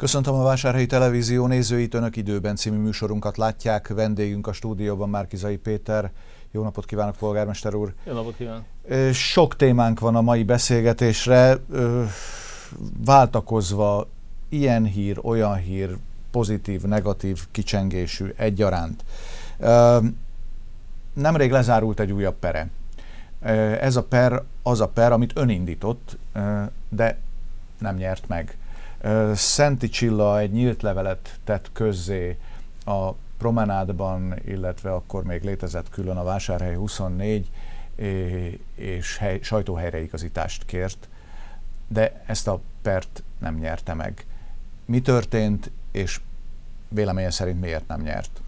Köszöntöm a Vásárhelyi Televízió nézőit, Önök időben című műsorunkat látják. Vendégünk a stúdióban Márkizai Péter. Jó napot kívánok, polgármester úr! Jó napot kívánok! Sok témánk van a mai beszélgetésre, váltakozva ilyen hír, olyan hír, pozitív, negatív, kicsengésű egyaránt. Nemrég lezárult egy újabb pere. Ez a per az a per, amit ön indított, de nem nyert meg. Szenti Csilla egy nyílt levelet tett közzé a promenádban, illetve akkor még létezett külön a Vásárhely 24, és hely, sajtóhelyreigazítást kért, de ezt a pert nem nyerte meg. Mi történt, és véleménye szerint miért nem nyert?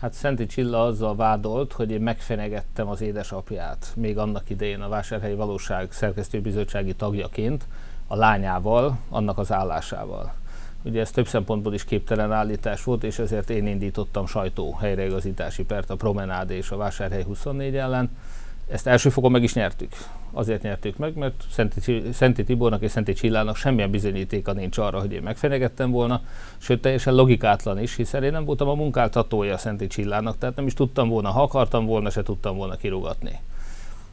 Hát Szenti Csilla azzal vádolt, hogy én megfenegettem az édesapját, még annak idején a Vásárhelyi Valóság szerkesztőbizottsági tagjaként, a lányával, annak az állásával. Ugye ez több szempontból is képtelen állítás volt, és ezért én indítottam sajtó helyreigazítási pert a Promenád és a Vásárhely 24 ellen. Ezt első fokon meg is nyertük. Azért nyertük meg, mert Szenti, Szenti Tibornak és Szenti Csillának semmilyen bizonyítéka nincs arra, hogy én megfenegettem volna, sőt teljesen logikátlan is, hiszen én nem voltam a munkáltatója Szenti Csillának, tehát nem is tudtam volna, ha akartam volna, se tudtam volna kirugatni.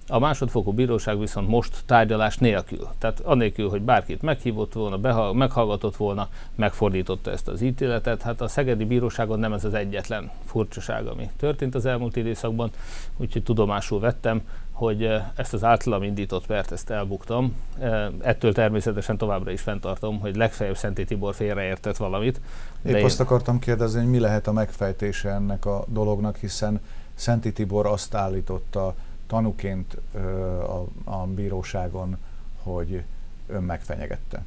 A másodfokú bíróság viszont most tárgyalás nélkül, tehát anélkül, hogy bárkit meghívott volna, beha- meghallgatott volna, megfordította ezt az ítéletet. Hát a Szegedi Bíróságon nem ez az egyetlen furcsaság, ami történt az elmúlt időszakban, úgyhogy tudomásul vettem, hogy eh, ezt az általam indított pert, ezt elbuktam. Eh, ettől természetesen továbbra is fenntartom, hogy legfeljebb Szenti Tibor félreértett valamit. Épp én... azt akartam kérdezni, hogy mi lehet a megfejtése ennek a dolognak, hiszen Szenti Tibor azt állította, tanuként a, a bíróságon, hogy ön megfenyegette?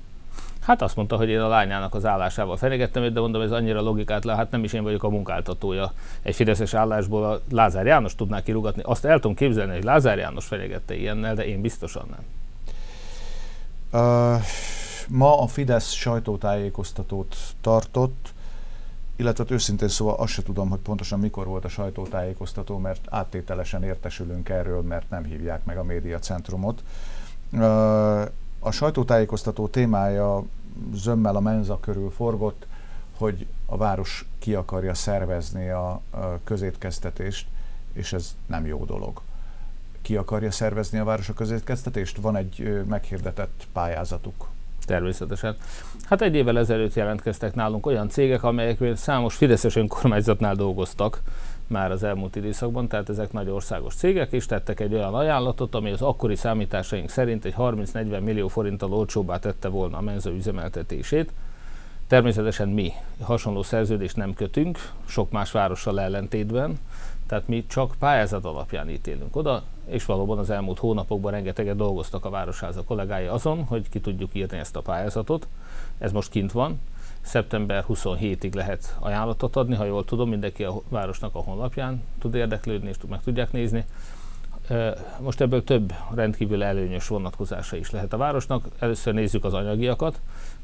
Hát azt mondta, hogy én a lányának az állásával fenyegettem, de mondom, ez annyira logikát le, hát nem is én vagyok a munkáltatója. Egy fideszes állásból a Lázár János tudná kirugatni. Azt el tudom képzelni, hogy Lázár János fenyegette ilyennel, de én biztosan nem. Uh, ma a Fidesz sajtótájékoztatót tartott, illetve hát őszintén szóval azt se tudom, hogy pontosan mikor volt a sajtótájékoztató, mert áttételesen értesülünk erről, mert nem hívják meg a médiacentrumot. A sajtótájékoztató témája zömmel a menza körül forgott, hogy a város ki akarja szervezni a közétkeztetést, és ez nem jó dolog. Ki akarja szervezni a város a közétkeztetést? Van egy meghirdetett pályázatuk természetesen. Hát egy évvel ezelőtt jelentkeztek nálunk olyan cégek, amelyek számos Fideszes önkormányzatnál dolgoztak már az elmúlt időszakban, tehát ezek nagy országos cégek, és tettek egy olyan ajánlatot, ami az akkori számításaink szerint egy 30-40 millió forinttal olcsóbbá tette volna a menza üzemeltetését. Természetesen mi hasonló szerződést nem kötünk, sok más várossal ellentétben, tehát mi csak pályázat alapján ítélünk oda, és valóban az elmúlt hónapokban rengeteget dolgoztak a Városháza kollégái azon, hogy ki tudjuk írni ezt a pályázatot. Ez most kint van. Szeptember 27-ig lehet ajánlatot adni, ha jól tudom, mindenki a városnak a honlapján tud érdeklődni, és meg tudják nézni. Most ebből több rendkívül előnyös vonatkozása is lehet a városnak. Először nézzük az anyagiakat.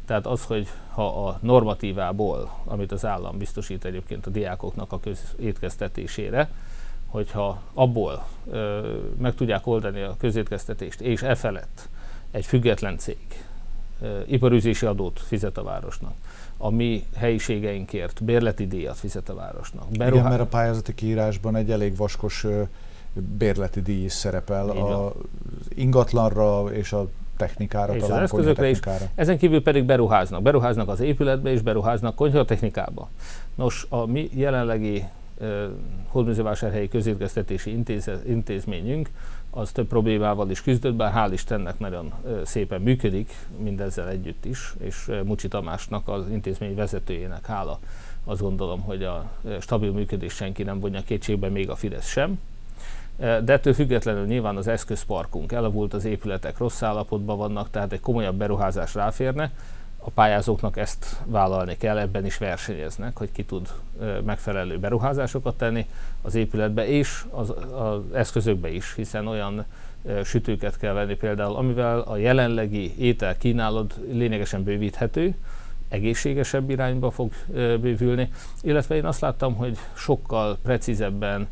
Tehát az, hogy ha a normatívából, amit az állam biztosít egyébként a diákoknak a közétkeztetésére, hogyha abból ö, meg tudják oldani a közétkeztetést, és e felett egy független cég ö, iparüzési adót fizet a városnak, a mi helyiségeinkért bérleti díjat fizet a városnak. Beruhá... Igen, mert a pályázati kiírásban egy elég vaskos ö, bérleti díj is szerepel az ingatlanra és a technikára, és talán az eszközökre is. Ezen kívül pedig beruháznak. Beruháznak az épületbe és beruháznak konyhatechnikába. Nos, a mi jelenlegi uh, Hódműzővásárhelyi közérkeztetési intéz, intézményünk az több problémával is küzdött, bár hál' Istennek nagyon uh, szépen működik, mindezzel együtt is, és uh, Mucsi Tamásnak, az intézmény vezetőjének hála azt gondolom, hogy a stabil működés senki nem vonja kétségbe, még a Fidesz sem. De ettől függetlenül nyilván az eszközparkunk elavult, az épületek rossz állapotban vannak, tehát egy komolyabb beruházás ráférne. A pályázóknak ezt vállalni kell, ebben is versenyeznek, hogy ki tud megfelelő beruházásokat tenni az épületbe és az, az eszközökbe is, hiszen olyan sütőket kell venni például, amivel a jelenlegi étel kínálat lényegesen bővíthető, egészségesebb irányba fog bővülni, illetve én azt láttam, hogy sokkal precízebben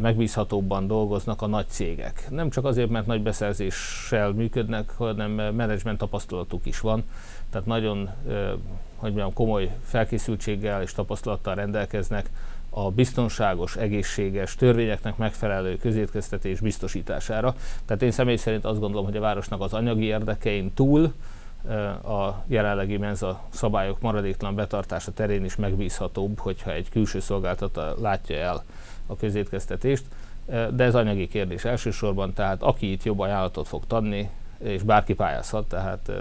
megbízhatóbban dolgoznak a nagy cégek. Nem csak azért, mert nagy beszerzéssel működnek, hanem menedzsment tapasztalatuk is van. Tehát nagyon hogy mondjam, komoly felkészültséggel és tapasztalattal rendelkeznek a biztonságos, egészséges, törvényeknek megfelelő közétkeztetés biztosítására. Tehát én személy szerint azt gondolom, hogy a városnak az anyagi érdekein túl a jelenlegi menza szabályok maradéktalan betartása terén is megbízhatóbb, hogyha egy külső szolgáltató látja el a közétkeztetést. De ez anyagi kérdés elsősorban, tehát aki itt jobb ajánlatot fog tanni, és bárki pályázhat, tehát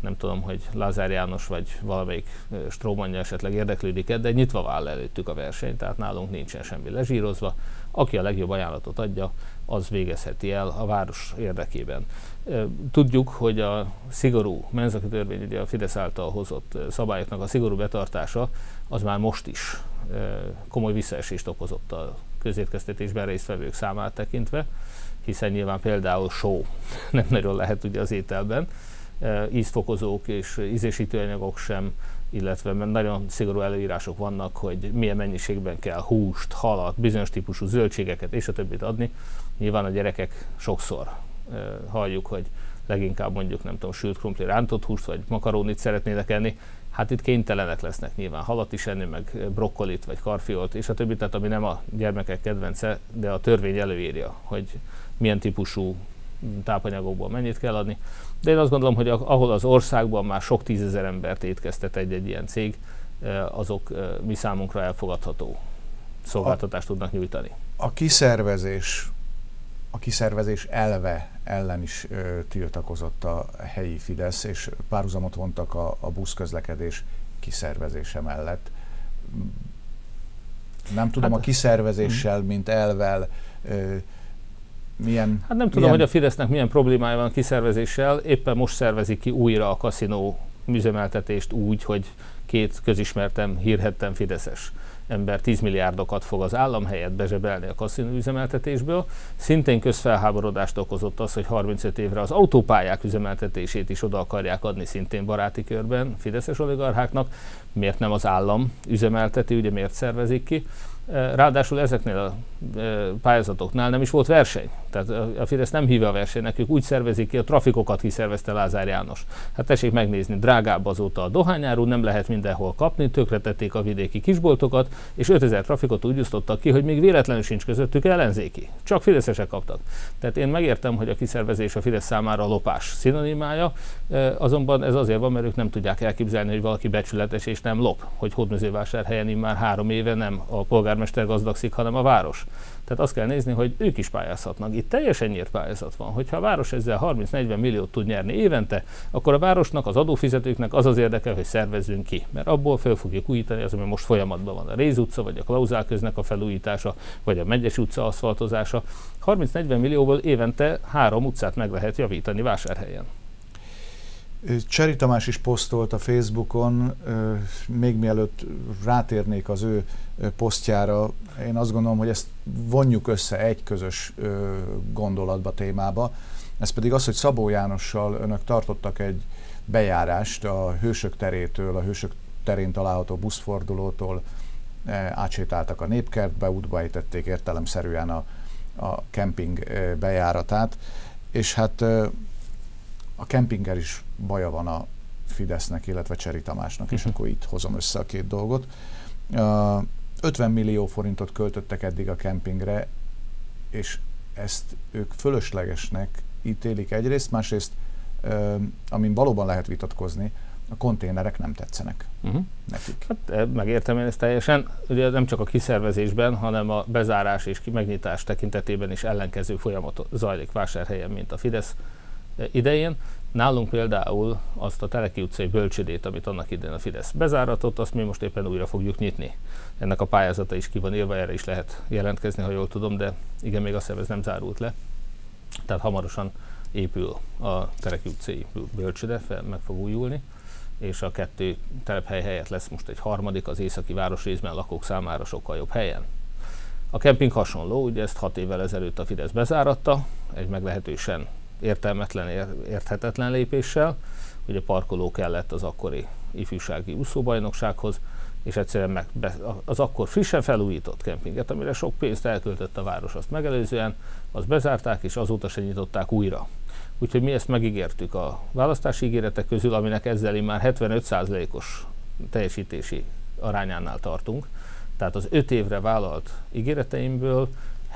nem tudom, hogy Lázár János vagy valamelyik strómanja esetleg érdeklődik de nyitva váll előttük a verseny, tehát nálunk nincsen semmi lezsírozva. Aki a legjobb ajánlatot adja, az végezheti el a város érdekében. Tudjuk, hogy a szigorú menzaki törvény, ugye a Fidesz által hozott szabályoknak a szigorú betartása, az már most is komoly visszaesést okozott a közétkeztetésben résztvevők számát tekintve, hiszen nyilván például só nem nagyon lehet ugye az ételben, ízfokozók és ízésítőanyagok sem, illetve nagyon szigorú előírások vannak, hogy milyen mennyiségben kell húst, halat, bizonyos típusú zöldségeket és a többit adni. Nyilván a gyerekek sokszor halljuk, hogy leginkább mondjuk nem tudom, sült krumpli rántott húst vagy makarónit szeretnének enni, hát itt kénytelenek lesznek nyilván halat is enni, meg brokkolit vagy karfiolt és a többi, tehát ami nem a gyermekek kedvence, de a törvény előírja, hogy milyen típusú tápanyagokból mennyit kell adni. De én azt gondolom, hogy ahol az országban már sok tízezer embert étkeztet egy-egy ilyen cég, azok mi számunkra elfogadható szolgáltatást a, tudnak nyújtani. A kiszervezés, a kiszervezés elve ellen is tiltakozott a helyi Fidesz, és párhuzamot vontak a, a buszközlekedés kiszervezése mellett. Nem tudom, hát, a kiszervezéssel, mint elvel milyen... Hát nem tudom, milyen... hogy a Fidesznek milyen problémája van a kiszervezéssel. Éppen most szervezik ki újra a kaszinó műzemeltetést úgy, hogy két közismertem, hírhettem Fideszes ember 10 milliárdokat fog az állam helyett bezsebelni a kaszinó üzemeltetésből. Szintén közfelháborodást okozott az, hogy 35 évre az autópályák üzemeltetését is oda akarják adni szintén baráti körben Fideszes oligarcháknak. Miért nem az állam üzemelteti, ugye miért szervezik ki? Ráadásul ezeknél a pályázatoknál nem is volt verseny. Tehát a Fidesz nem hívja a versenynek, ők úgy szervezik ki, a trafikokat kiszervezte Lázár János. Hát tessék megnézni, drágább azóta a dohányáru, nem lehet mindenhol kapni, tökretették a vidéki kisboltokat, és 5000 trafikot úgy osztottak ki, hogy még véletlenül sincs közöttük ellenzéki. Csak fideszesek kaptak. Tehát én megértem, hogy a kiszervezés a Fidesz számára a lopás szinonimája, azonban ez azért van, mert ők nem tudják elképzelni, hogy valaki becsületes és nem lop, hogy Hódmezővásárhelyen már három éve nem a polgármester gazdagszik, hanem a város. Tehát azt kell nézni, hogy ők is pályázhatnak. Itt teljesen nyílt pályázat van. Hogyha a város ezzel 30-40 milliót tud nyerni évente, akkor a városnak, az adófizetőknek az az érdeke, hogy szervezzünk ki. Mert abból fel fogjuk újítani az, ami most folyamatban van. A Réz utca, vagy a Klauzál köznek a felújítása, vagy a Megyes utca aszfaltozása. 30-40 millióból évente három utcát meg lehet javítani vásárhelyen. Cseri Tamás is posztolt a Facebookon, még mielőtt rátérnék az ő posztjára, én azt gondolom, hogy ezt vonjuk össze egy közös gondolatba, témába. Ez pedig az, hogy Szabó Jánossal önök tartottak egy bejárást a Hősök terétől, a Hősök terén található buszfordulótól, átsétáltak a népkertbe, útba ejtették értelemszerűen a, a kemping bejáratát, és hát a kempinggel is baja van a Fidesznek, illetve Cseri Tamásnak, és uh-huh. akkor itt hozom össze a két dolgot. Uh, 50 millió forintot költöttek eddig a kempingre, és ezt ők fölöslegesnek ítélik egyrészt, másrészt, amin valóban lehet vitatkozni, a konténerek nem tetszenek uh-huh. nekik. Hát megértem én ezt teljesen. Ugye nem csak a kiszervezésben, hanem a bezárás és megnyitás tekintetében is ellenkező folyamat zajlik vásárhelyen, mint a Fidesz idején. Nálunk például azt a Teleki utcai bölcsödét, amit annak idején a Fidesz bezáratott, azt mi most éppen újra fogjuk nyitni. Ennek a pályázata is ki van írva, erre is lehet jelentkezni, ha jól tudom, de igen, még azt hiszem nem zárult le. Tehát hamarosan épül a Teleki utcai bölcsöde, meg fog újulni és a kettő telephely helyett lesz most egy harmadik, az északi városrészben lakók számára sokkal jobb helyen. A kemping hasonló, ugye ezt hat évvel ezelőtt a Fidesz bezáratta, egy meglehetősen értelmetlen, érthetetlen lépéssel. Ugye parkoló kellett az akkori ifjúsági úszóbajnoksághoz, és egyszerűen meg, az akkor frissen felújított kempinget, amire sok pénzt elköltött a város azt megelőzően, azt bezárták, és azóta se nyitották újra. Úgyhogy mi ezt megígértük a választási ígéretek közül, aminek ezzel már 75%-os teljesítési arányánál tartunk. Tehát az 5 évre vállalt ígéreteimből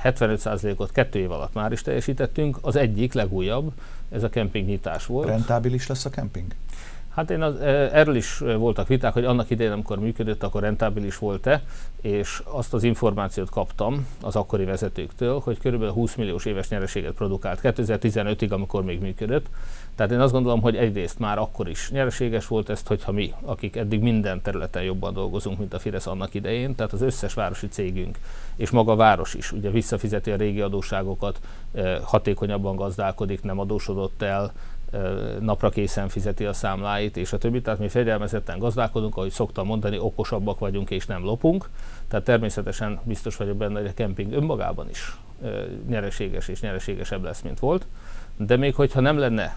75%-ot kettő év alatt már is teljesítettünk. Az egyik legújabb, ez a kemping nyitás volt. Rentábilis lesz a kemping? Hát én az, erről is voltak viták, hogy annak idején, amikor működött, akkor rentábilis volt-e, és azt az információt kaptam az akkori vezetőktől, hogy körülbelül 20 milliós éves nyereséget produkált 2015-ig, amikor még működött. Tehát én azt gondolom, hogy egyrészt már akkor is nyereséges volt ezt, hogyha mi, akik eddig minden területen jobban dolgozunk, mint a Fidesz annak idején, tehát az összes városi cégünk, és maga a város is ugye visszafizeti a régi adóságokat, hatékonyabban gazdálkodik, nem adósodott el, napra készen fizeti a számláit, és a többi. Tehát mi fegyelmezetten gazdálkodunk, ahogy szoktam mondani, okosabbak vagyunk és nem lopunk. Tehát természetesen biztos vagyok benne, hogy a kemping önmagában is nyereséges és nyereségesebb lesz, mint volt. De még hogyha nem lenne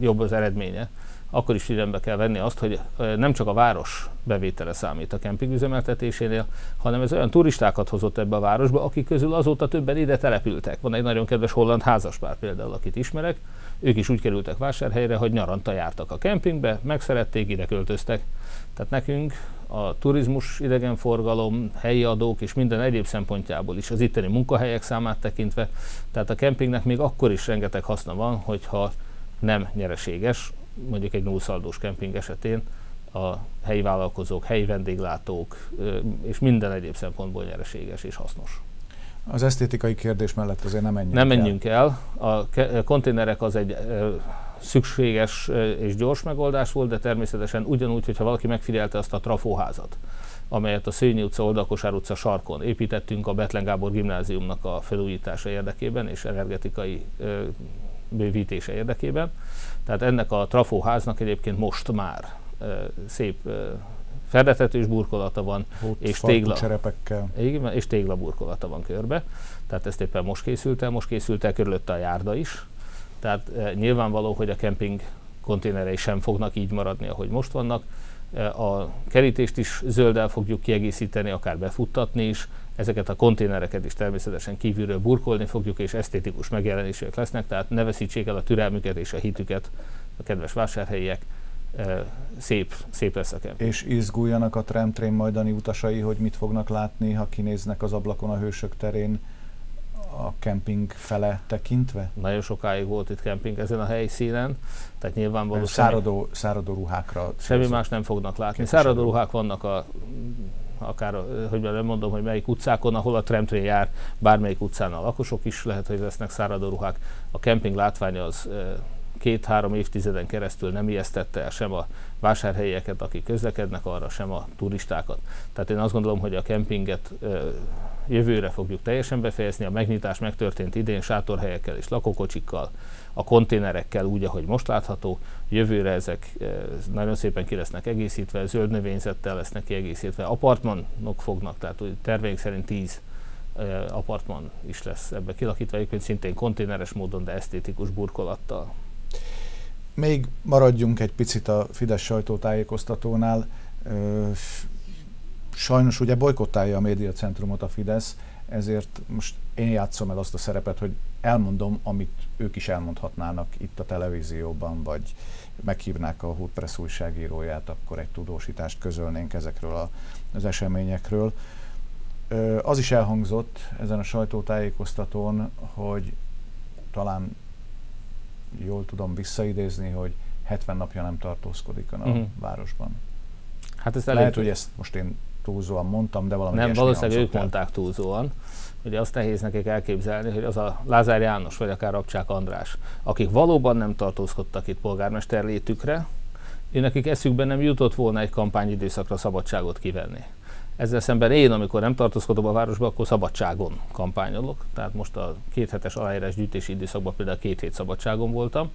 jobb az eredménye, akkor is figyelembe kell venni azt, hogy nem csak a város bevétele számít a kemping üzemeltetésénél, hanem ez olyan turistákat hozott ebbe a városba, akik közül azóta többen ide települtek. Van egy nagyon kedves holland házaspár például, akit ismerek, ők is úgy kerültek vásárhelyre, hogy nyaranta jártak a kempingbe, megszerették, ide költöztek. Tehát nekünk a turizmus, idegenforgalom, helyi adók és minden egyéb szempontjából is az itteni munkahelyek számát tekintve, tehát a kempingnek még akkor is rengeteg haszna van, hogyha nem nyereséges, mondjuk egy nullszaldós kemping esetén a helyi vállalkozók, helyi vendéglátók és minden egyéb szempontból nyereséges és hasznos. Az esztétikai kérdés mellett azért nem menjünk Nem menjünk el. el. A konténerek az egy szükséges és gyors megoldás volt, de természetesen ugyanúgy, hogyha valaki megfigyelte azt a trafóházat, amelyet a Szőnyi utca, Oldalkosár utca sarkon építettünk a Betlen Gábor gimnáziumnak a felújítása érdekében és energetikai bővítése érdekében. Tehát ennek a trafóháznak egyébként most már szép ferdetetős burkolata van, Ott és tégla, cserepekkel. Igen, és tégla burkolata van körbe. Tehát ezt éppen most készült el, most készült el körülötte a járda is. Tehát e, nyilvánvaló, hogy a kemping konténerei sem fognak így maradni, ahogy most vannak. E, a kerítést is zölddel fogjuk kiegészíteni, akár befuttatni is. Ezeket a konténereket is természetesen kívülről burkolni fogjuk, és esztétikus megjelenések lesznek, tehát ne veszítsék el a türelmüket és a hitüket a kedves vásárhelyiek szép, szép lesz a kemping. És izguljanak a tramtrain majdani utasai, hogy mit fognak látni, ha kinéznek az ablakon a Hősök terén a kemping fele tekintve? Nagyon sokáig volt itt kemping ezen a helyszínen, tehát nyilvánvalóan száradó, száradó ruhákra. Semmi más nem fognak látni. Száradó ruhák vannak a akár, hogy nem mondom, hogy melyik utcákon, ahol a tramtrain jár, bármelyik utcán a lakosok is lehet, hogy lesznek száradó ruhák. A kemping látványa az két-három évtizeden keresztül nem ijesztette el sem a vásárhelyeket, akik közlekednek arra, sem a turistákat. Tehát én azt gondolom, hogy a kempinget jövőre fogjuk teljesen befejezni. A megnyitás megtörtént idén sátorhelyekkel és lakókocsikkal, a konténerekkel úgy, ahogy most látható. Jövőre ezek nagyon szépen ki lesznek egészítve, zöld növényzettel lesznek kiegészítve, apartmanok fognak, tehát úgy terveink szerint 10 apartman is lesz ebbe kilakítva, egyébként szintén konténeres módon, de esztétikus burkolattal. Még maradjunk egy picit a Fidesz sajtótájékoztatónál. Sajnos ugye bolykottálja a médiacentrumot a Fidesz, ezért most én játszom el azt a szerepet, hogy elmondom, amit ők is elmondhatnának itt a televízióban, vagy meghívnák a Hútpressz újságíróját, akkor egy tudósítást közölnénk ezekről a, az eseményekről. Az is elhangzott ezen a sajtótájékoztatón, hogy talán jól tudom visszaidézni, hogy 70 napja nem tartózkodik a uh-huh. városban. Hát ez Lehet, hogy ezt most én túlzóan mondtam, de valami Nem, valószínűleg ők el. mondták túlzóan. Ugye azt nehéz nekik elképzelni, hogy az a Lázár János, vagy akár Rabcsák András, akik valóban nem tartózkodtak itt polgármester létükre, nekik eszükben nem jutott volna egy kampányidőszakra szabadságot kivenni. Ezzel szemben én, amikor nem tartózkodom a városba, akkor szabadságon kampányolok. Tehát most a két hetes aláírás gyűjtési időszakban például két hét szabadságon voltam,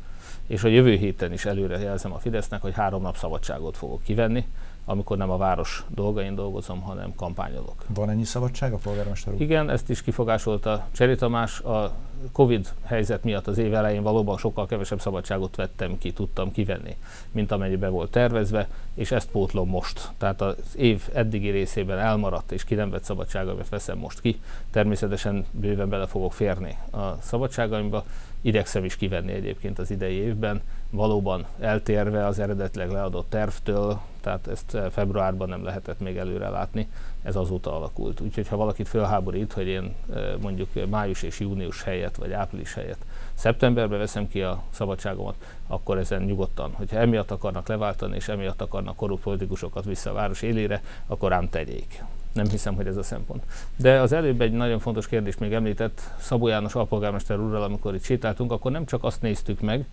és a jövő héten is előre jelzem a Fidesznek, hogy három nap szabadságot fogok kivenni, amikor nem a város dolgain dolgozom, hanem kampányolok. Van ennyi szabadság a polgármester úr? Igen, ezt is kifogásolta Cseri Tamás. A Covid helyzet miatt az év elején valóban sokkal kevesebb szabadságot vettem ki, tudtam kivenni, mint amennyibe volt tervezve, és ezt pótlom most. Tehát az év eddigi részében elmaradt és ki nem vett szabadságomat veszem most ki. Természetesen bőven bele fogok férni a szabadságaimba, Idegszem is kivenni egyébként az idei évben, valóban eltérve az eredetleg leadott tervtől, tehát ezt eh, februárban nem lehetett még előre látni, ez azóta alakult. Úgyhogy ha valakit fölháborít, hogy én eh, mondjuk május és június helyett, vagy április helyett szeptemberben veszem ki a szabadságomat, akkor ezen nyugodtan, hogyha emiatt akarnak leváltani, és emiatt akarnak korrupt politikusokat vissza a város élére, akkor ám tegyék. Nem hiszem, hogy ez a szempont. De az előbb egy nagyon fontos kérdés még említett Szabó János alpolgármester úrral, amikor itt sétáltunk, akkor nem csak azt néztük meg,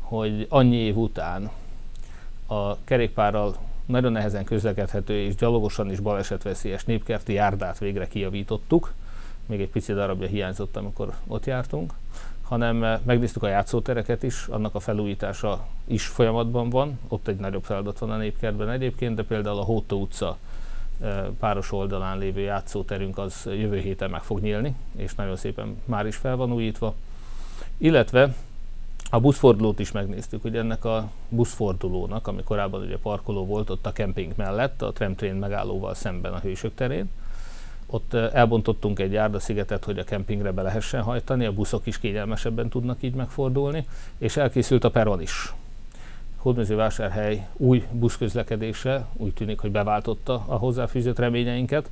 hogy annyi év után a kerékpárral nagyon nehezen közlekedhető és gyalogosan is balesetveszélyes népkerti járdát végre kijavítottuk. Még egy pici darabja hiányzott, amikor ott jártunk hanem eh, megnéztük a játszótereket is, annak a felújítása is folyamatban van, ott egy nagyobb feladat van a népkertben egyébként, de például a Hótó utca eh, páros oldalán lévő játszóterünk az jövő héten meg fog nyílni, és nagyon szépen már is fel van újítva. Illetve a buszfordulót is megnéztük, hogy ennek a buszfordulónak, ami korábban ugye parkoló volt ott a kemping mellett, a tramtrain megállóval szemben a Hősök terén, ott elbontottunk egy járdaszigetet, hogy a kempingre be lehessen hajtani, a buszok is kényelmesebben tudnak így megfordulni, és elkészült a peron is. Hódmezővásárhely új buszközlekedése úgy tűnik, hogy beváltotta a hozzáfűzött reményeinket,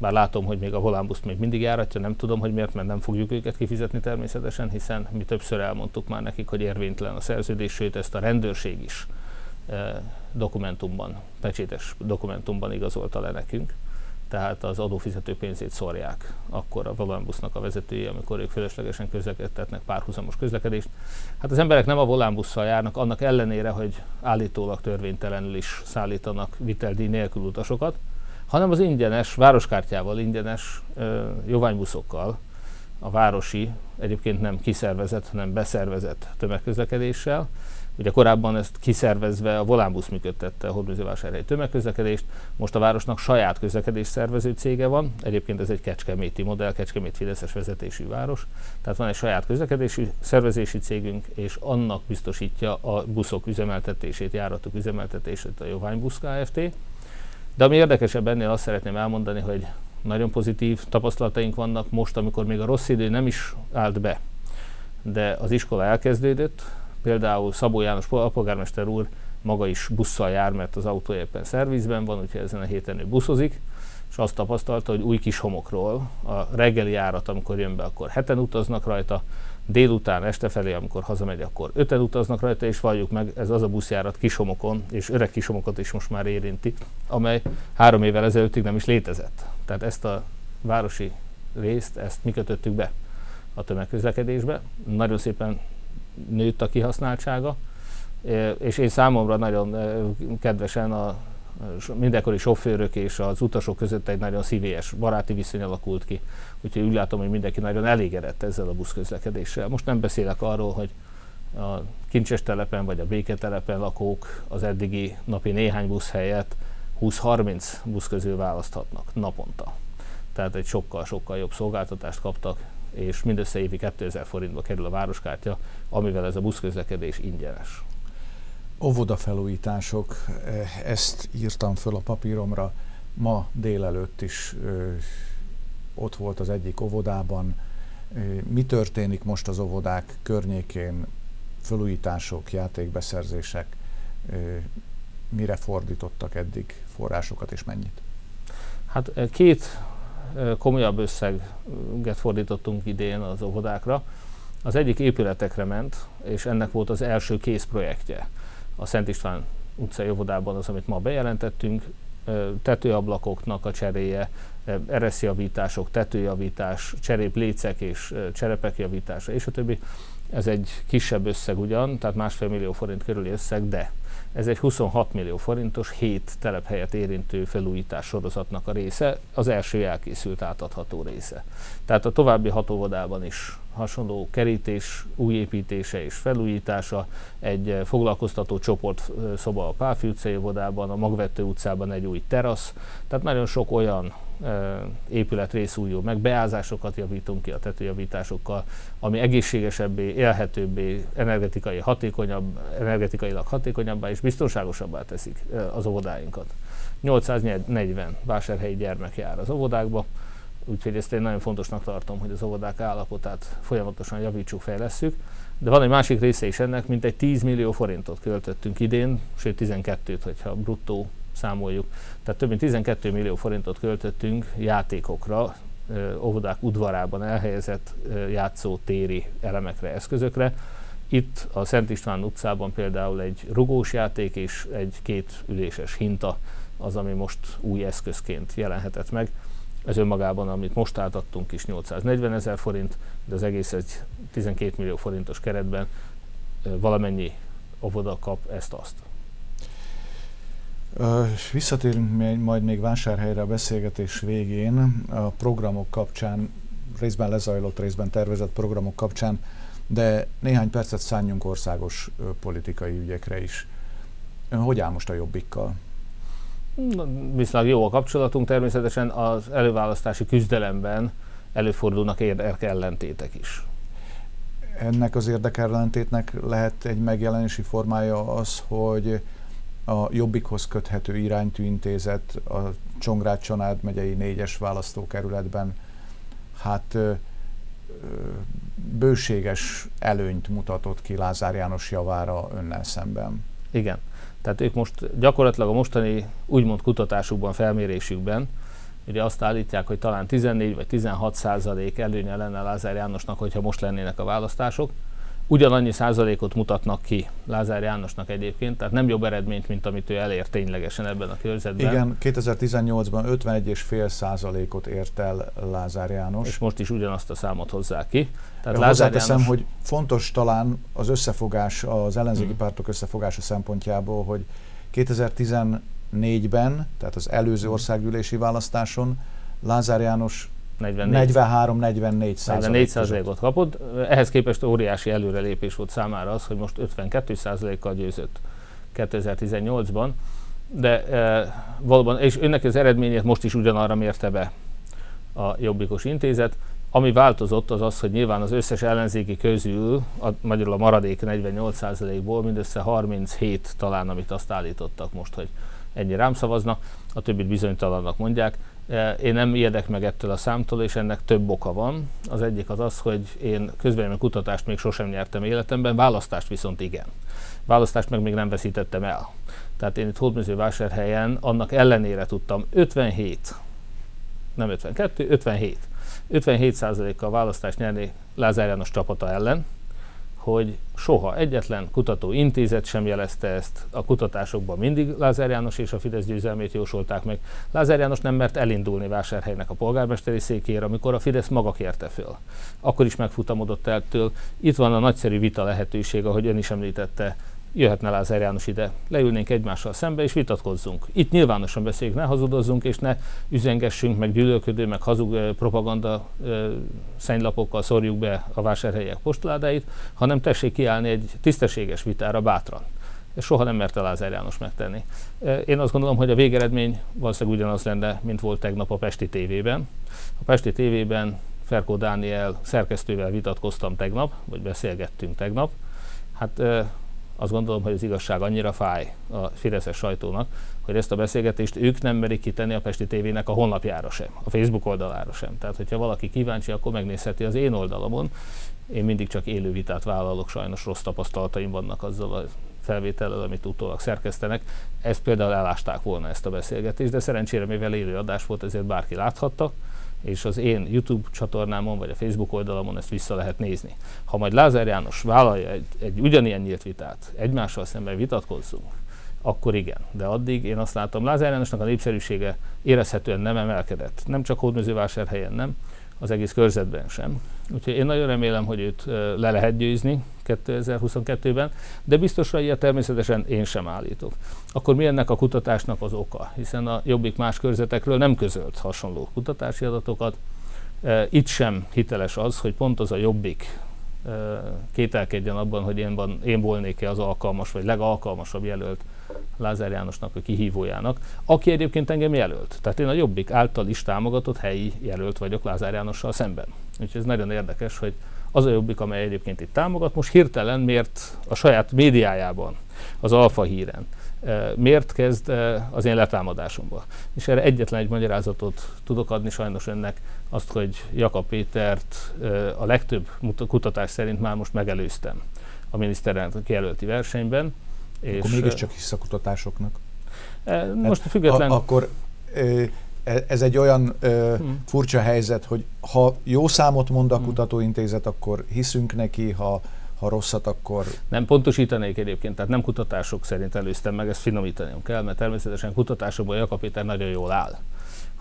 bár látom, hogy még a volánbuszt még mindig járatja, nem tudom, hogy miért, mert nem fogjuk őket kifizetni természetesen, hiszen mi többször elmondtuk már nekik, hogy érvénytelen a szerződés, sőt ezt a rendőrség is e, dokumentumban, pecsétes dokumentumban igazolta le nekünk tehát az adófizető pénzét szorják akkor a volánbusznak a vezetői, amikor ők fölöslegesen közlekedtetnek párhuzamos közlekedést. Hát az emberek nem a volánbusszal járnak, annak ellenére, hogy állítólag törvénytelenül is szállítanak viteldíj nélkül utasokat, hanem az ingyenes, városkártyával ingyenes jóványbuszokkal, a városi, egyébként nem kiszervezett, hanem beszervezett tömegközlekedéssel, Ugye korábban ezt kiszervezve a Volánbusz működtette a Hódműzővásárhely tömegközlekedést, most a városnak saját közlekedés szervező cége van, egyébként ez egy kecskeméti modell, Kecskemét Fideszes vezetésű város, tehát van egy saját közlekedési szervezési cégünk, és annak biztosítja a buszok üzemeltetését, járatok üzemeltetését a Joványbusz Kft. De ami érdekesebb ennél azt szeretném elmondani, hogy nagyon pozitív tapasztalataink vannak most, amikor még a rossz idő nem is állt be, de az iskola elkezdődött, Például Szabó János polgármester úr maga is busszal jár, mert az autó éppen szervizben van, úgyhogy ezen a héten ő buszozik, és azt tapasztalta, hogy új kis homokról a reggeli járat, amikor jön be, akkor heten utaznak rajta, délután, este felé, amikor hazamegy, akkor öten utaznak rajta, és valljuk meg, ez az a buszjárat kisomokon, és öreg kisomokat is most már érinti, amely három évvel ezelőttig nem is létezett. Tehát ezt a városi részt, ezt mi kötöttük be a tömegközlekedésbe. Nagyon szépen nőtt a kihasználtsága, és én számomra nagyon kedvesen a mindenkori sofőrök és az utasok között egy nagyon szívélyes baráti viszony alakult ki. Úgyhogy úgy látom, hogy mindenki nagyon elégedett ezzel a buszközlekedéssel. Most nem beszélek arról, hogy a Kincses telepen vagy a Béketelepen lakók az eddigi napi néhány busz helyett 20-30 busz közül választhatnak naponta. Tehát egy sokkal-sokkal jobb szolgáltatást kaptak, és mindössze évi 2000 forintba kerül a városkártya, amivel ez a buszközlekedés ingyenes. Óvoda felújítások, eh, ezt írtam föl a papíromra, ma délelőtt is ö, ott volt az egyik óvodában. Mi történik most az óvodák környékén? Felújítások, játékbeszerzések, mire fordítottak eddig forrásokat és mennyit? Hát két komolyabb összeget fordítottunk idén az óvodákra. Az egyik épületekre ment, és ennek volt az első kész projektje. A Szent István utcai óvodában az, amit ma bejelentettünk, tetőablakoknak a cseréje, ereszjavítások, tetőjavítás, cserép lécek és cserepek javítása, és a többi. Ez egy kisebb összeg ugyan, tehát másfél millió forint körüli összeg, de Ez egy 26 millió forintos, 7 telephelyet érintő felújítás sorozatnak a része, az első elkészült átadható része. Tehát a további hat óvodában is hasonló kerítés, újépítése és felújítása, egy foglalkoztató csoport szoba a Pálfi utcai óvodában, a Magvető utcában egy új terasz, tehát nagyon sok olyan épület részújul meg, beázásokat javítunk ki a tetőjavításokkal, ami egészségesebbé, élhetőbbé, energetikai hatékonyabb, energetikailag hatékonyabbá és biztonságosabbá teszik az óvodáinkat. 840 vásárhelyi gyermek jár az óvodákba, úgyhogy ezt én nagyon fontosnak tartom, hogy az óvodák állapotát folyamatosan javítsuk, fejlesszük. De van egy másik része is ennek, mint egy 10 millió forintot költöttünk idén, sőt 12-t, hogyha bruttó számoljuk. Tehát több mint 12 millió forintot költöttünk játékokra, óvodák udvarában elhelyezett játszótéri elemekre, eszközökre. Itt a Szent István utcában például egy rugós játék és egy két üléses hinta az, ami most új eszközként jelenhetett meg. Ez önmagában, amit most átadtunk is 840 ezer forint, de az egész egy 12 millió forintos keretben valamennyi óvoda kap ezt-azt. Visszatérünk majd még vásárhelyre a beszélgetés végén a programok kapcsán, részben lezajlott, részben tervezett programok kapcsán, de néhány percet szálljunk országos politikai ügyekre is. Ön hogy áll most a jobbikkal? Viszonylag jó a kapcsolatunk, természetesen az előválasztási küzdelemben előfordulnak érdekellentétek is. Ennek az érdekellentétnek lehet egy megjelenési formája az, hogy a Jobbikhoz köthető iránytű intézet a Csongrád Csanád megyei négyes választókerületben hát bőséges előnyt mutatott ki Lázár János javára önnel szemben. Igen. Tehát ők most gyakorlatilag a mostani úgymond kutatásukban, felmérésükben ugye azt állítják, hogy talán 14 vagy 16 százalék előnye lenne Lázár Jánosnak, hogyha most lennének a választások ugyanannyi százalékot mutatnak ki Lázár Jánosnak egyébként, tehát nem jobb eredményt, mint amit ő elért ténylegesen ebben a körzetben. Igen, 2018-ban 51,5 százalékot ért el Lázár János. És most is ugyanazt a számot hozzák ki. Tehát Lázár János... hogy fontos talán az összefogás, az ellenzéki hmm. pártok összefogása szempontjából, hogy 2014-ben, tehát az előző hmm. országgyűlési választáson Lázár János 43-44 százalékot kapott. Ehhez képest óriási előrelépés volt számára az, hogy most 52 százalékkal győzött 2018-ban, de e, valóban, és önnek az eredményét most is ugyanarra mérte be a Jobbikos Intézet. Ami változott az az, hogy nyilván az összes ellenzéki közül, a, magyarul a maradék 48%-ból mindössze 37 talán, amit azt állítottak most, hogy ennyi rám szavaznak, a többit bizonytalannak mondják. E, én nem ijedek meg ettől a számtól, és ennek több oka van. Az egyik az az, hogy én közvélemény kutatást még sosem nyertem életemben, választást viszont igen. Választást meg még nem veszítettem el. Tehát én itt Hódműzővásárhelyen annak ellenére tudtam 57, nem 52, 57. 57% kal választást nyerni Lázár János csapata ellen, hogy soha egyetlen kutatóintézet sem jelezte ezt, a kutatásokban mindig Lázár János és a Fidesz győzelmét jósolták meg. Lázár János nem mert elindulni Vásárhelynek a polgármesteri székére, amikor a Fidesz maga kérte föl. Akkor is megfutamodott el től. Itt van a nagyszerű vita lehetőség, ahogy ön is említette, jöhetne Lázár János ide, leülnénk egymással szembe és vitatkozzunk. Itt nyilvánosan beszéljük, ne hazudozzunk és ne üzengessünk, meg gyűlölködő, meg hazug propaganda szennylapokkal szorjuk be a vásárhelyek postaládáit, hanem tessék kiállni egy tisztességes vitára bátran. Ez soha nem merte Lázár János megtenni. Én azt gondolom, hogy a végeredmény valószínűleg ugyanaz lenne, mint volt tegnap a Pesti tévében. A Pesti tévében Ferkó Dániel szerkesztővel vitatkoztam tegnap, vagy beszélgettünk tegnap. Hát azt gondolom, hogy az igazság annyira fáj a Fideszes sajtónak, hogy ezt a beszélgetést ők nem merik kitenni a Pesti tévének a honlapjára sem, a Facebook oldalára sem. Tehát, hogyha valaki kíváncsi, akkor megnézheti az én oldalamon. Én mindig csak élő vitát vállalok, sajnos rossz tapasztalataim vannak azzal a felvétellel, amit utólag szerkesztenek. Ezt például elásták volna ezt a beszélgetést, de szerencsére, mivel élő adás volt, ezért bárki láthatta és az én YouTube csatornámon vagy a Facebook oldalamon ezt vissza lehet nézni. Ha majd Lázár János vállalja egy, egy ugyanilyen nyílt vitát, egymással szemben vitatkozzunk, akkor igen. De addig én azt látom, Lázár Jánosnak a népszerűsége érezhetően nem emelkedett. Nem csak Hódmezővásárhelyen nem, az egész körzetben sem. Úgyhogy én nagyon remélem, hogy őt le lehet győzni 2022-ben, de biztosra ilyet természetesen én sem állítok. Akkor mi ennek a kutatásnak az oka? Hiszen a Jobbik más körzetekről nem közölt hasonló kutatási adatokat. Itt sem hiteles az, hogy pont az a Jobbik kételkedjen abban, hogy én, van, én volnék-e az alkalmas, vagy legalkalmasabb jelölt Lázár Jánosnak a kihívójának, aki egyébként engem jelölt. Tehát én a Jobbik által is támogatott helyi jelölt vagyok Lázár Jánossal szemben. Úgyhogy ez nagyon érdekes, hogy az a Jobbik, amely egyébként itt támogat, most hirtelen miért a saját médiájában, az alfa híren, miért kezd az én letámadásomba. És erre egyetlen egy magyarázatot tudok adni sajnos önnek, azt, hogy Jakab Pétert a legtöbb kutatás szerint már most megelőztem a miniszterelnök jelölti versenyben. És Akkor mégiscsak hisz a kutatásoknak. Most hát, független... A, akkor e, ez egy olyan ö, hmm. furcsa helyzet, hogy ha jó számot mond a hmm. kutatóintézet, akkor hiszünk neki, ha ha rosszat, akkor... Nem pontosítanék egyébként, tehát nem kutatások szerint előztem meg, ezt finomítanom kell, mert természetesen kutatásokban Jakab Péter nagyon jól áll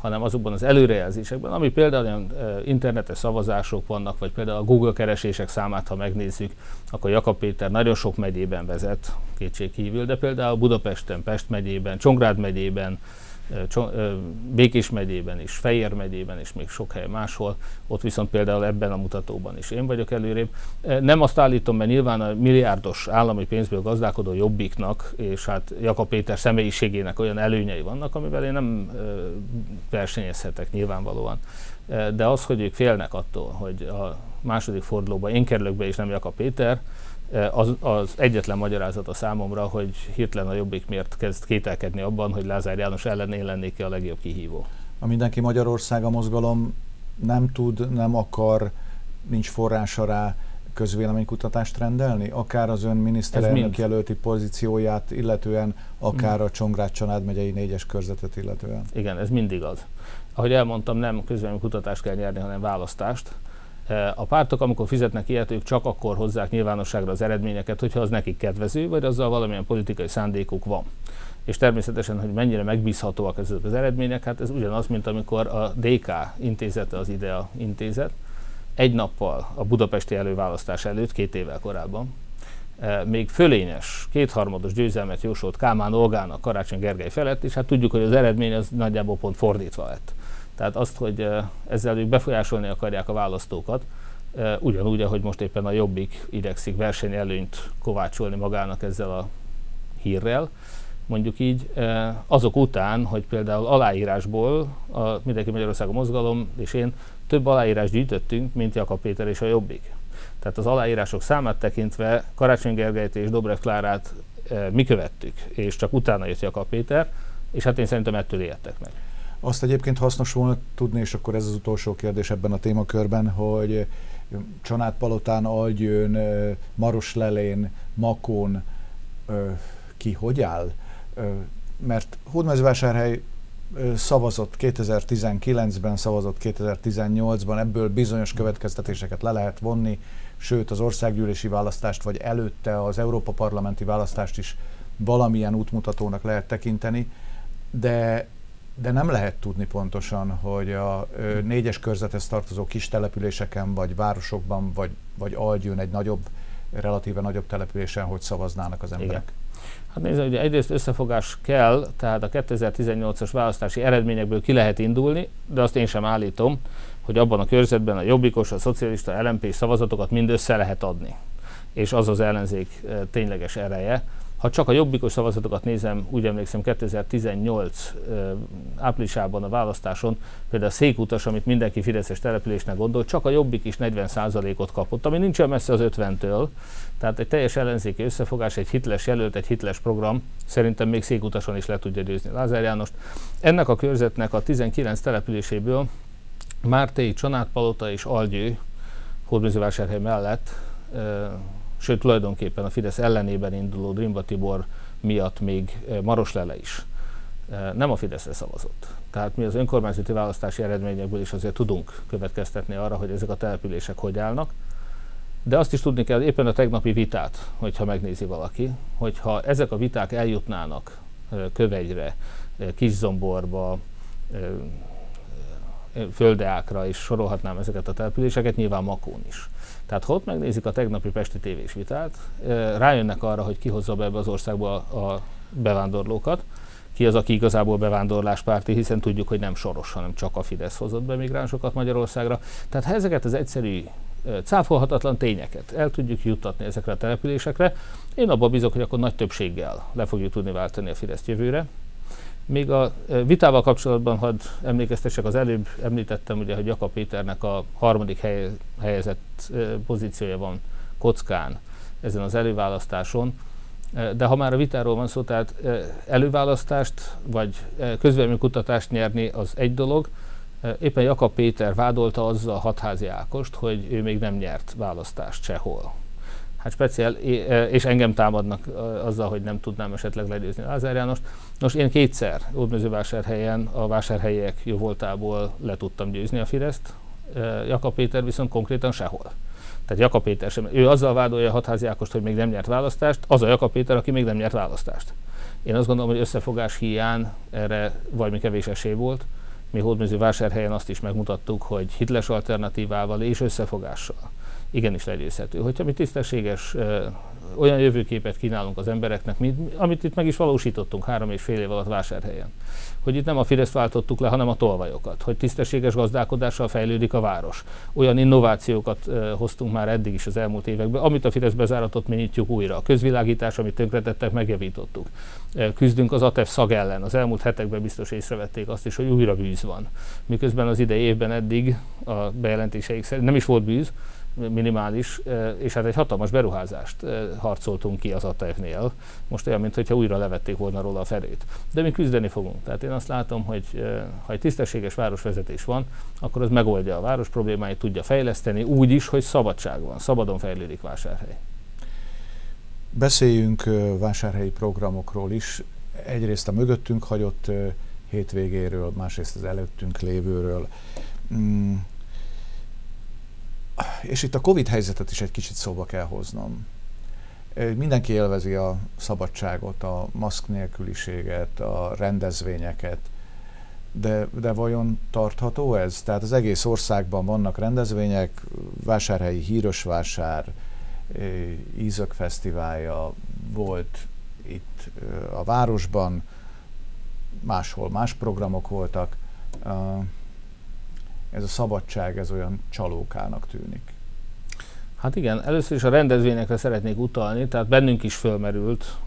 hanem azokban az előrejelzésekben, ami például olyan internetes szavazások vannak, vagy például a Google keresések számát, ha megnézzük, akkor Jakab Péter nagyon sok megyében vezet, kétségkívül, de például Budapesten, Pest megyében, Csongrád megyében, Békés megyében is, Fejér megyében is, még sok hely máshol, ott viszont például ebben a mutatóban is én vagyok előrébb. Nem azt állítom, mert nyilván a milliárdos állami pénzből gazdálkodó jobbiknak, és hát Jakab Péter személyiségének olyan előnyei vannak, amivel én nem versenyezhetek nyilvánvalóan. De az, hogy ők félnek attól, hogy a második fordulóban én kerülök be, és nem Jakab Péter, az, az egyetlen magyarázat a számomra, hogy hirtelen a Jobbik miért kezd kételkedni abban, hogy Lázár János ellen én lennék ki a legjobb kihívó. A Mindenki Magyarország a mozgalom nem tud, nem akar, nincs forrása rá közvéleménykutatást rendelni? Akár az ön miniszterelnök jelölti pozícióját illetően, akár a Csongrád Csanád megyei négyes körzetet illetően? Igen, ez mindig az. Ahogy elmondtam, nem közvéleménykutatást kell nyerni, hanem választást. A pártok, amikor fizetnek ilyet, ők csak akkor hozzák nyilvánosságra az eredményeket, hogyha az nekik kedvező, vagy azzal valamilyen politikai szándékuk van. És természetesen, hogy mennyire megbízhatóak ezek az eredmények, hát ez ugyanaz, mint amikor a DK intézete az IDEA intézet, egy nappal a budapesti előválasztás előtt, két évvel korábban, még fölényes, kétharmados győzelmet jósolt Kálmán Olgának Karácsony Gergely felett, és hát tudjuk, hogy az eredmény az nagyjából pont fordítva lett. Tehát azt, hogy ezzel ők befolyásolni akarják a választókat, ugyanúgy, ahogy most éppen a Jobbik idegszik versenyelőnyt kovácsolni magának ezzel a hírrel, mondjuk így, azok után, hogy például aláírásból a Mindenki Magyarország mozgalom és én több aláírást gyűjtöttünk, mint Jakab Péter és a Jobbik. Tehát az aláírások számát tekintve Karácsony Gergelyt és Dobrev Klárát mi követtük, és csak utána jött Jakab Péter, és hát én szerintem ettől éltek meg. Azt egyébként hasznos volna tudni, és akkor ez az utolsó kérdés ebben a témakörben, hogy Csanádpalotán, Algyőn, Maroslelén, Makón ki hogy áll? Mert Hódmezvásárhely szavazott 2019-ben, szavazott 2018-ban, ebből bizonyos következtetéseket le lehet vonni, sőt az országgyűlési választást, vagy előtte az Európa parlamenti választást is valamilyen útmutatónak lehet tekinteni, de de nem lehet tudni pontosan, hogy a ö, négyes körzethez tartozó kis településeken, vagy városokban, vagy, vagy Algyőn egy nagyobb, relatíve nagyobb településen, hogy szavaznának az emberek. Igen. Hát nézd, ugye egyrészt összefogás kell, tehát a 2018-as választási eredményekből ki lehet indulni, de azt én sem állítom, hogy abban a körzetben a jobbikos, a szocialista, lmp szavazatokat mind össze lehet adni. És az az ellenzék tényleges ereje, ha csak a jobbikos szavazatokat nézem, úgy emlékszem 2018 áprilisában a választáson, például a székutas, amit mindenki Fideszes településnek gondol, csak a jobbik is 40%-ot kapott, ami nincsen messze az 50-től. Tehát egy teljes ellenzéki összefogás, egy hitles jelölt, egy hitles program szerintem még székutason is le tudja győzni Lázár Jánost. Ennek a körzetnek a 19 településéből Mártéi, Csanádpalota és Algyő Hódműzővásárhely mellett sőt tulajdonképpen a Fidesz ellenében induló Drimba Tibor miatt még eh, Maroslele is eh, nem a Fideszre szavazott. Tehát mi az önkormányzati választási eredményekből is azért tudunk következtetni arra, hogy ezek a települések hogy állnak. De azt is tudni kell, éppen a tegnapi vitát, hogyha megnézi valaki, hogyha ezek a viták eljutnának eh, Kövegyre, Kiszomborba, Földeákra is sorolhatnám ezeket a településeket, nyilván Makón is. Tehát ha ott megnézik a tegnapi Pesti tévés vitát, rájönnek arra, hogy ki hozza be ebbe az országba a bevándorlókat, ki az, aki igazából bevándorláspárti, hiszen tudjuk, hogy nem Soros, hanem csak a Fidesz hozott be migránsokat Magyarországra. Tehát ha ezeket az egyszerű cáfolhatatlan tényeket el tudjuk juttatni ezekre a településekre, én abban bízok, hogy akkor nagy többséggel le fogjuk tudni váltani a Fidesz jövőre. Még a vitával kapcsolatban hadd emlékeztessek, az előbb említettem, ugye, hogy Jakab Péternek a harmadik hely, helyezett pozíciója van kockán ezen az előválasztáson. De ha már a vitáról van szó, tehát előválasztást vagy közvéleménykutatást nyerni az egy dolog, Éppen Jakab Péter vádolta azzal a hatházi Ákost, hogy ő még nem nyert választást sehol. Hát speciál, és engem támadnak azzal, hogy nem tudnám esetleg legyőzni Lázár Jánost. Nos, én kétszer Ódmezővásárhelyen a vásárhelyiek jó voltából le tudtam győzni a Fideszt, Jakab Péter viszont konkrétan sehol. Tehát Jakab Péter sem. Ő azzal vádolja hatházi Ákost, hogy még nem nyert választást, az a Jakab Péter, aki még nem nyert választást. Én azt gondolom, hogy összefogás hiány erre valami kevés esély volt. Mi Hódmezővásárhelyen azt is megmutattuk, hogy hitles alternatívával és összefogással igenis legyőzhető. Hogyha mi tisztességes olyan jövőképet kínálunk az embereknek, mint, amit itt meg is valósítottunk három és fél év alatt vásárhelyen. Hogy itt nem a Fidesz váltottuk le, hanem a tolvajokat. Hogy tisztességes gazdálkodással fejlődik a város. Olyan innovációkat uh, hoztunk már eddig is az elmúlt években, amit a Fidesz bezáratott, mi nyitjuk újra. A közvilágítás, amit tönkretettek, megjavítottuk. Küzdünk az ATEF szag ellen. Az elmúlt hetekben biztos észrevették azt is, hogy újra bűz van. Miközben az idei évben eddig a bejelentéseik szerint nem is volt bűz, minimális, és hát egy hatalmas beruházást harcoltunk ki az ATF-nél. Most olyan, mintha újra levették volna róla a felét. De mi küzdeni fogunk. Tehát én azt látom, hogy ha egy tisztességes városvezetés van, akkor az megoldja a város problémáit, tudja fejleszteni úgy is, hogy szabadság van, szabadon fejlődik vásárhely. Beszéljünk vásárhelyi programokról is. Egyrészt a mögöttünk hagyott hétvégéről, másrészt az előttünk lévőről. És itt a Covid helyzetet is egy kicsit szóba kell hoznom. Mindenki élvezi a szabadságot, a maszk nélküliséget, a rendezvényeket, de, de vajon tartható ez? Tehát az egész országban vannak rendezvények, vásárhelyi híros vásár, Ízök fesztiválja volt itt a városban, máshol más programok voltak ez a szabadság, ez olyan csalókának tűnik. Hát igen, először is a rendezvényekre szeretnék utalni, tehát bennünk is fölmerült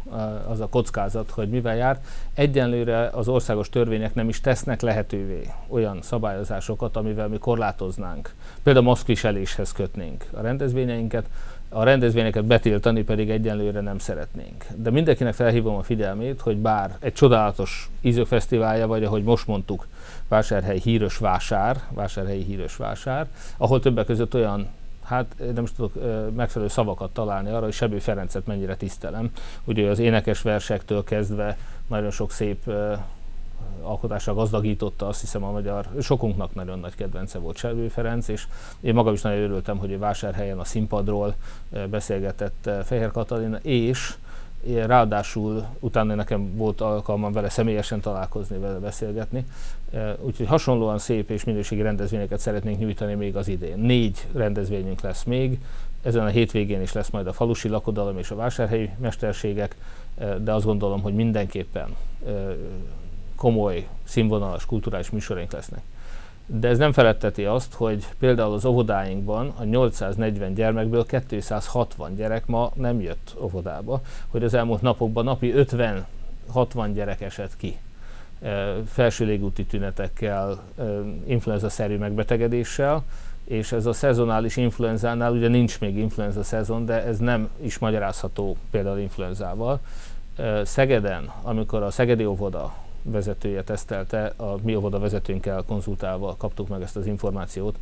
az a kockázat, hogy mivel jár. Egyenlőre az országos törvények nem is tesznek lehetővé olyan szabályozásokat, amivel mi korlátoznánk. Például maszkviseléshez kötnénk a rendezvényeinket, a rendezvényeket betiltani pedig egyenlőre nem szeretnénk. De mindenkinek felhívom a figyelmét, hogy bár egy csodálatos ízőfesztiválja, vagy ahogy most mondtuk, Vásárhely híres vásár, Vásárhelyi híres vásár, ahol többek között olyan hát nem is tudok megfelelő szavakat találni arra, hogy Sebő Ferencet mennyire tisztelem. Ugye az énekes versektől kezdve nagyon sok szép alkotással gazdagította, azt hiszem a magyar, sokunknak nagyon nagy kedvence volt Sebő Ferenc, és én magam is nagyon örültem, hogy vásárhelyen a színpadról beszélgetett Fehér Katalin, és ráadásul utána nekem volt alkalmam vele személyesen találkozni, vele beszélgetni. Úgyhogy hasonlóan szép és minőségi rendezvényeket szeretnénk nyújtani még az idén. Négy rendezvényünk lesz még, ezen a hétvégén is lesz majd a falusi lakodalom és a vásárhelyi mesterségek, de azt gondolom, hogy mindenképpen komoly, színvonalas, kulturális műsoraink lesznek. De ez nem feletteti azt, hogy például az óvodáinkban a 840 gyermekből 260 gyerek ma nem jött óvodába, hogy az elmúlt napokban napi 50-60 gyerek esett ki felső légúti tünetekkel, influenza-szerű megbetegedéssel, és ez a szezonális influenzánál, ugye nincs még influenza szezon, de ez nem is magyarázható például influenzával. Szegeden, amikor a Szegedi óvoda vezetője tesztelte, a mi óvoda vezetőnkkel konzultálva kaptuk meg ezt az információt.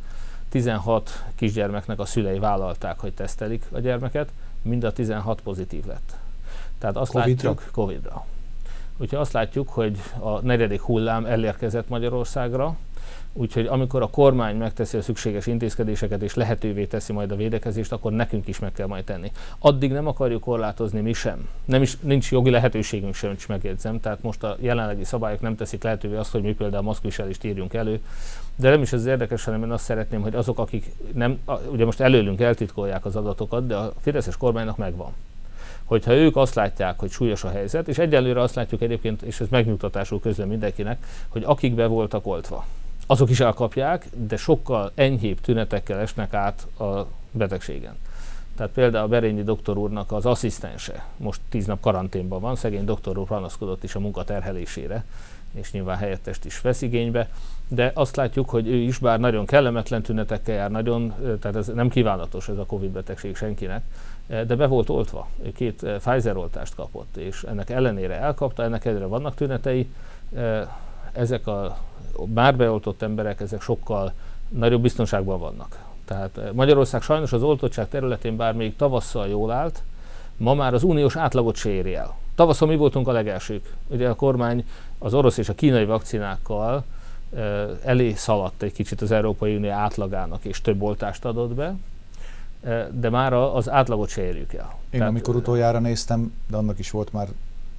16 kisgyermeknek a szülei vállalták, hogy tesztelik a gyermeket, mind a 16 pozitív lett. Tehát azt COVID-ra? látjuk Covid-ra. Úgyhogy azt látjuk, hogy a negyedik hullám elérkezett Magyarországra, Úgyhogy amikor a kormány megteszi a szükséges intézkedéseket és lehetővé teszi majd a védekezést, akkor nekünk is meg kell majd tenni. Addig nem akarjuk korlátozni mi sem. Nem is, nincs jogi lehetőségünk sem, is megjegyzem. Tehát most a jelenlegi szabályok nem teszik lehetővé azt, hogy mi például maszkviselést írjunk elő. De nem is ez érdekes, hanem én azt szeretném, hogy azok, akik nem, ugye most előlünk eltitkolják az adatokat, de a Fideszes kormánynak megvan hogyha ők azt látják, hogy súlyos a helyzet, és egyelőre azt látjuk egyébként, és ez megnyugtatásul közben mindenkinek, hogy akik be voltak oltva, azok is elkapják, de sokkal enyhébb tünetekkel esnek át a betegségen. Tehát például a Berényi doktor úrnak az asszisztense most tíz nap karanténban van, szegény doktor úr panaszkodott is a munkaterhelésére, és nyilván helyettest is vesz igénybe, de azt látjuk, hogy ő is, bár nagyon kellemetlen tünetekkel jár, nagyon, tehát ez nem kívánatos ez a Covid betegség senkinek, de be volt oltva, két Pfizer oltást kapott, és ennek ellenére elkapta, ennek ellenére vannak tünetei, ezek a már beoltott emberek, ezek sokkal nagyobb biztonságban vannak. Tehát Magyarország sajnos az oltottság területén bár még tavasszal jól állt, ma már az uniós átlagot se éri el. Tavasszal mi voltunk a legelsők. Ugye a kormány az orosz és a kínai vakcinákkal elé szaladt egy kicsit az Európai Unió átlagának, és több oltást adott be, de már az átlagot se érjük el. Én Tehát, amikor utoljára néztem, de annak is volt már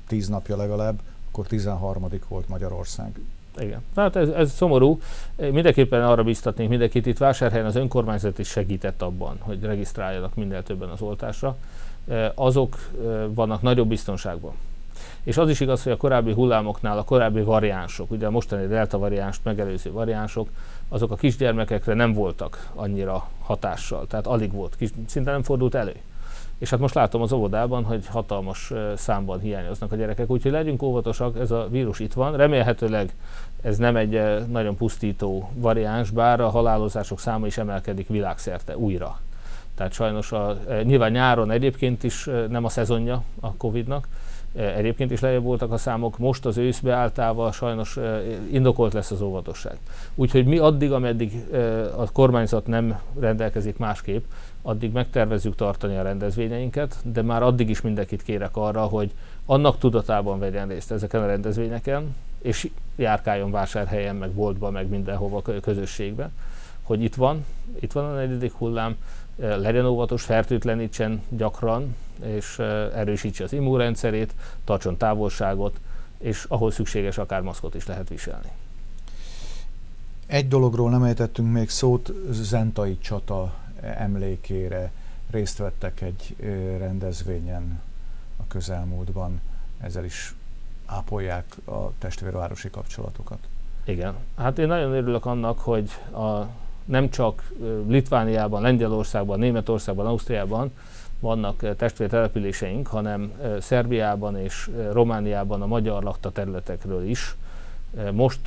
tíz napja legalább, akkor 13. volt Magyarország. Igen. Tehát ez, ez szomorú. Mindenképpen arra biztatnék mindenkit, itt Vásárhelyen az önkormányzat is segített abban, hogy regisztráljanak minél többen az oltásra. Azok vannak nagyobb biztonságban. És az is igaz, hogy a korábbi hullámoknál a korábbi variánsok, ugye a mostani delta variánst megelőző variánsok, azok a kisgyermekekre nem voltak annyira hatással, tehát alig volt, kis, szinte nem fordult elő. És hát most látom az óvodában, hogy hatalmas számban hiányoznak a gyerekek, úgyhogy legyünk óvatosak, ez a vírus itt van. Remélhetőleg ez nem egy nagyon pusztító variáns, bár a halálozások száma is emelkedik világszerte újra. Tehát sajnos a, nyilván nyáron egyébként is nem a szezonja a Covid-nak, Egyébként is lejjebb voltak a számok, most az ősz beálltával sajnos indokolt lesz az óvatosság. Úgyhogy mi addig, ameddig a kormányzat nem rendelkezik másképp, addig megtervezzük tartani a rendezvényeinket, de már addig is mindenkit kérek arra, hogy annak tudatában vegyen részt ezeken a rendezvényeken, és járkáljon vásárhelyen, meg boltban, meg mindenhova közösségbe, hogy itt van, itt van a negyedik hullám, legyen óvatos, fertőtlenítsen gyakran, és erősítse az immunrendszerét, tartson távolságot, és ahol szükséges, akár maszkot is lehet viselni. Egy dologról nem ejtettünk még szót, Zentai csata emlékére részt vettek egy rendezvényen a közelmúltban, ezzel is ápolják a testvérvárosi kapcsolatokat. Igen, hát én nagyon örülök annak, hogy a, nem csak Litvániában, Lengyelországban, Németországban, Ausztriában vannak testvértelepüléseink, hanem Szerbiában és Romániában a magyar lakta területekről is. Most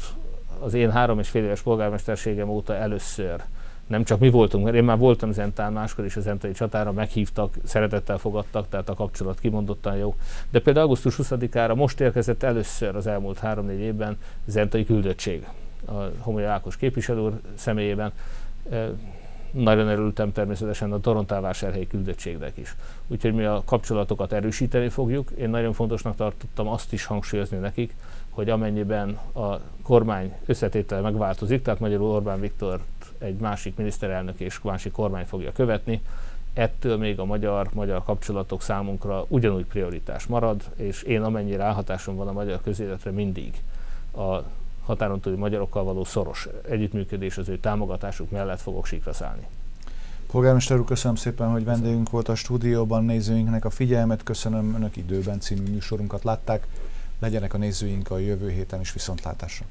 az én három és fél éves polgármesterségem óta először nem csak mi voltunk, mert én már voltam Zentán máskor is a Zentai csatára, meghívtak, szeretettel fogadtak, tehát a kapcsolat kimondottan jó. De például augusztus 20-ára most érkezett először az elmúlt három-négy évben Zentai küldöttség a Homoly Ákos képviselő úr személyében. Nagyon örültem természetesen a Torontálvásárhelyi küldöttségnek is. Úgyhogy mi a kapcsolatokat erősíteni fogjuk. Én nagyon fontosnak tartottam azt is hangsúlyozni nekik, hogy amennyiben a kormány összetétele megváltozik, tehát magyarul Orbán Viktor egy másik miniszterelnök és másik kormány fogja követni, ettől még a magyar-magyar kapcsolatok számunkra ugyanúgy prioritás marad, és én amennyire ráhatásom van a magyar közéletre mindig a határon túli magyarokkal való szoros együttműködés, az ő támogatásuk mellett fogok síkra szállni. Polgármester úr, köszönöm szépen, hogy vendégünk volt a stúdióban, nézőinknek a figyelmet, köszönöm, önök időben című műsorunkat látták, legyenek a nézőink a jövő héten is viszontlátásra.